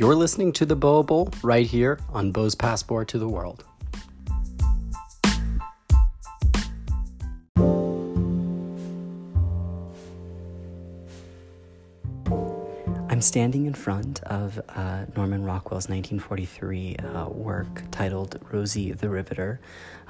You're listening to the Boa Bowl right here on Bo's Passport to the World. I'm standing in front of uh, Norman Rockwell's 1943 uh, work titled Rosie the Riveter.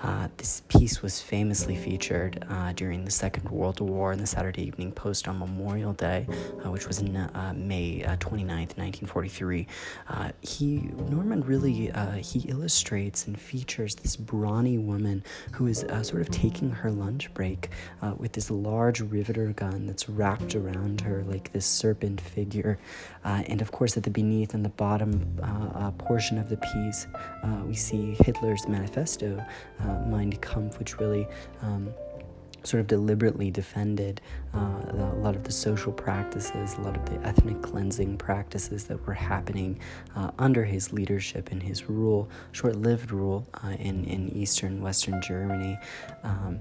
Uh, this piece was famously featured uh, during the Second World War in the Saturday Evening Post on Memorial Day, uh, which was in uh, May uh, 29th, 1943. Uh, he Norman really he illustrates and features this brawny woman who is sort of taking her lunch break with this large riveter gun that's wrapped around her like this serpent figure. And of course, at the beneath and the bottom portion of the piece, we see Hitler's manifesto uh, Mein Kampf, which really um, sort of deliberately defended uh, a lot of the social practices, a lot of the ethnic cleansing practices that were happening uh, under his leadership and his rule, short lived rule uh, in, in eastern, western Germany. Um,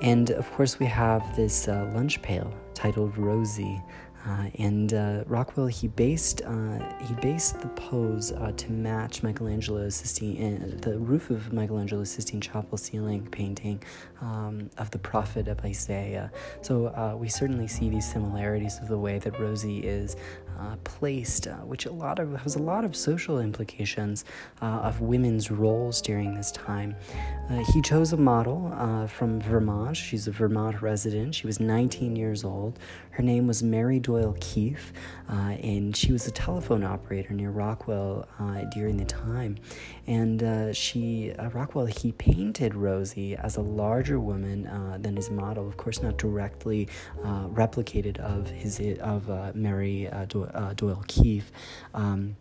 and of course, we have this uh, lunch pail titled Rosie. Uh, and uh, Rockwell he based uh, he based the pose uh, to match Michelangelo's Sistine the roof of Michelangelo's Sistine Chapel ceiling painting um, of the prophet of Isaiah. So uh, we certainly see these similarities of the way that Rosie is placed, which a lot of has a lot of social implications of women's roles during this time. he chose a model from Vermont. She's a Vermont resident. She was 19 years old. Her name was Mary Doyle Keefe, uh, and she was a telephone operator near Rockwell uh, during the time. And uh, she, uh, Rockwell, he painted Rosie as a larger woman uh, than his model. Of course, not directly uh, replicated of his of Mary Doyle Keefe. Um,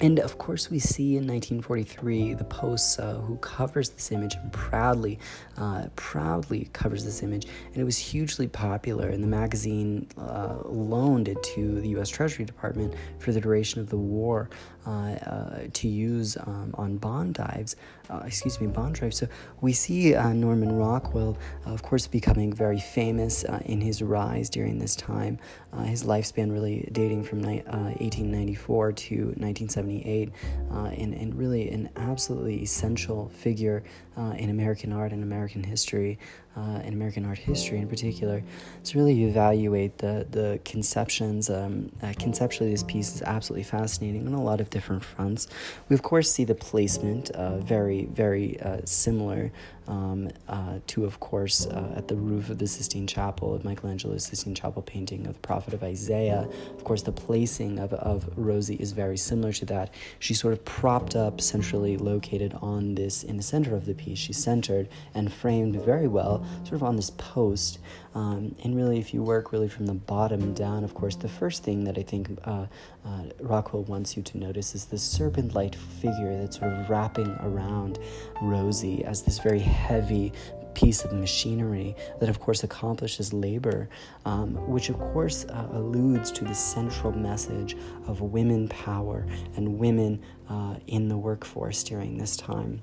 and of course, we see in 1943 the Post, uh, who covers this image and proudly, uh, proudly covers this image, and it was hugely popular. And the magazine uh, loaned it to the U.S. Treasury Department for the duration of the war uh, uh, to use um, on bond dives. Uh, excuse me, bond drives. So we see Norman Rockwell, of course, becoming very famous in his rise during this time. his lifespan really dating from ni- 1894 to 1978, uh, and, and really an absolutely essential figure uh, in American art and American history, uh, in American art history in particular, to really evaluate the, the conceptions. Um, uh, conceptually, this piece is absolutely fascinating on a lot of different fronts. We, of course, see the placement uh, very, very uh, similar um, uh, to, of course, uh, at the roof of the Sistine Chapel, of Michelangelo's Sistine Chapel painting of the prophet of Isaiah. Of course, the placing of, of Rosie is very similar to that. She's sort of propped up, centrally located on this, in the center of the piece. She's centered and framed very well, sort of on this post. Um, and really, if you work really from the bottom down, of course, the first thing that I think uh, uh, Rockwell wants you to notice is this serpent like figure that's sort of wrapping around Rosie as this very heavy piece of machinery that, of course, accomplishes labor, um, which, of course, uh, alludes to the central message of women power and women uh, in the workforce during this time.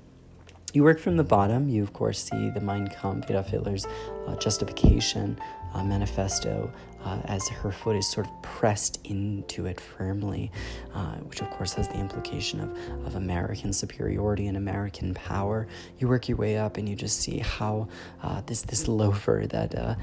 You work from the bottom. You, of course, see the Mein Kampf, Adolf Hitler's uh, justification uh, manifesto uh, as her foot is sort of pressed into it firmly, uh, which, of course, has the implication of, of American superiority and American power. You work your way up and you just see how uh, this, this loafer that uh,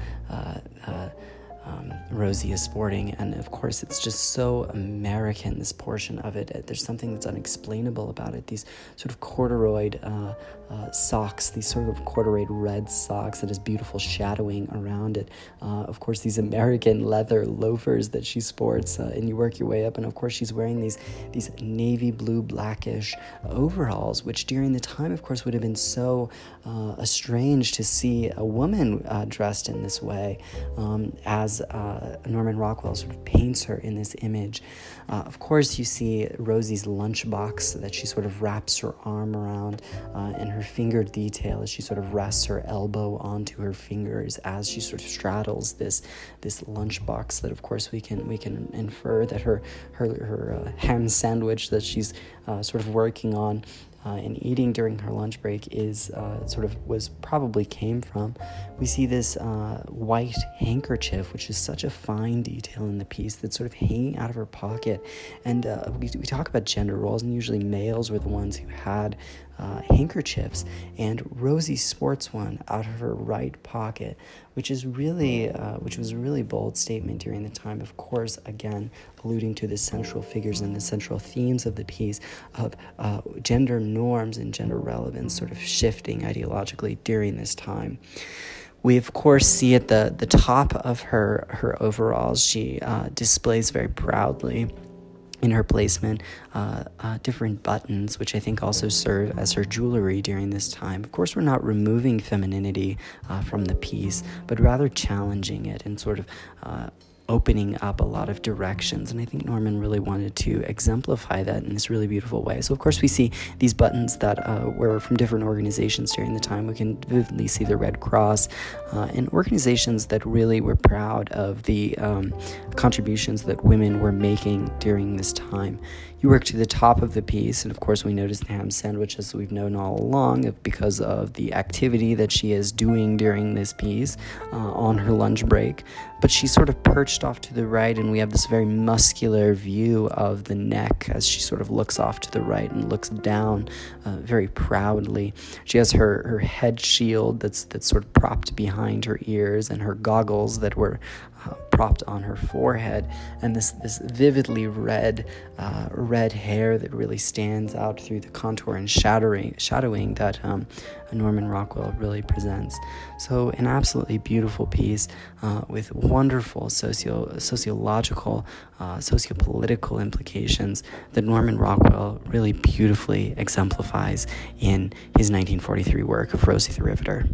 um, Rosie is sporting. And of course, it's just so American, this portion of it. There's something that's unexplainable about it. These sort of corduroy uh, uh, socks, these sort of corduroy red socks that has beautiful shadowing around it. Uh, of course, these American leather loafers that she sports, uh, and you work your way up. And of course, she's wearing these, these navy blue, blackish overalls, which during the time, of course, would have been so uh, strange to see a woman uh, dressed in this way um, as uh, Norman Rockwell sort of paints her in this image. Uh, of course, you see Rosie's lunchbox that she sort of wraps her arm around, uh, and her finger detail as she sort of rests her elbow onto her fingers as she sort of straddles this this lunchbox. That, of course, we can we can infer that her her her uh, ham sandwich that she's uh, sort of working on uh, and eating during her lunch break is uh, sort of was probably came from. We see this uh, white handkerchief, which is such a fine detail in the piece that's sort of hanging out of her pocket. And uh, we, we talk about gender roles, and usually males were the ones who had uh, handkerchiefs, and Rosie sports one out of her right pocket, which is really, uh, which was a really bold statement during the time. Of course, again, alluding to the central figures and the central themes of the piece of uh, gender norms and gender relevance, sort of shifting ideologically during this time. We of course see at the the top of her her overalls, she uh, displays very proudly in her placement uh, uh, different buttons, which I think also serve as her jewelry during this time. Of course, we're not removing femininity uh, from the piece, but rather challenging it and sort of uh, opening up a lot of directions. And I think Norman really wanted to exemplify that in this really beautiful way. So, of course, we see these buttons that uh, were from different organizations during the time. We can vividly see the Red Cross uh, and organizations that really were proud of the um, contributions that women were making during this time. You work to the top of the piece, and of course, we notice the ham sandwich as we've known all along because of the activity that she is doing during this piece uh, on her lunch break. But she's sort of perched off to the right, and we have this very muscular view of the neck as she sort of looks off to the right and looks down uh, very proudly. She has her, her head shield that's, that's sort of propped behind her ears, and her goggles that were uh, propped on her forehead, and this this vividly red uh, red hair that really stands out through the contour and shadowing shadowing that um, Norman Rockwell really presents. So an absolutely beautiful piece uh, with wonderful socio sociological, uh, sociopolitical implications that Norman Rockwell really beautifully exemplifies in his 1943 work of Rosie the Riveter.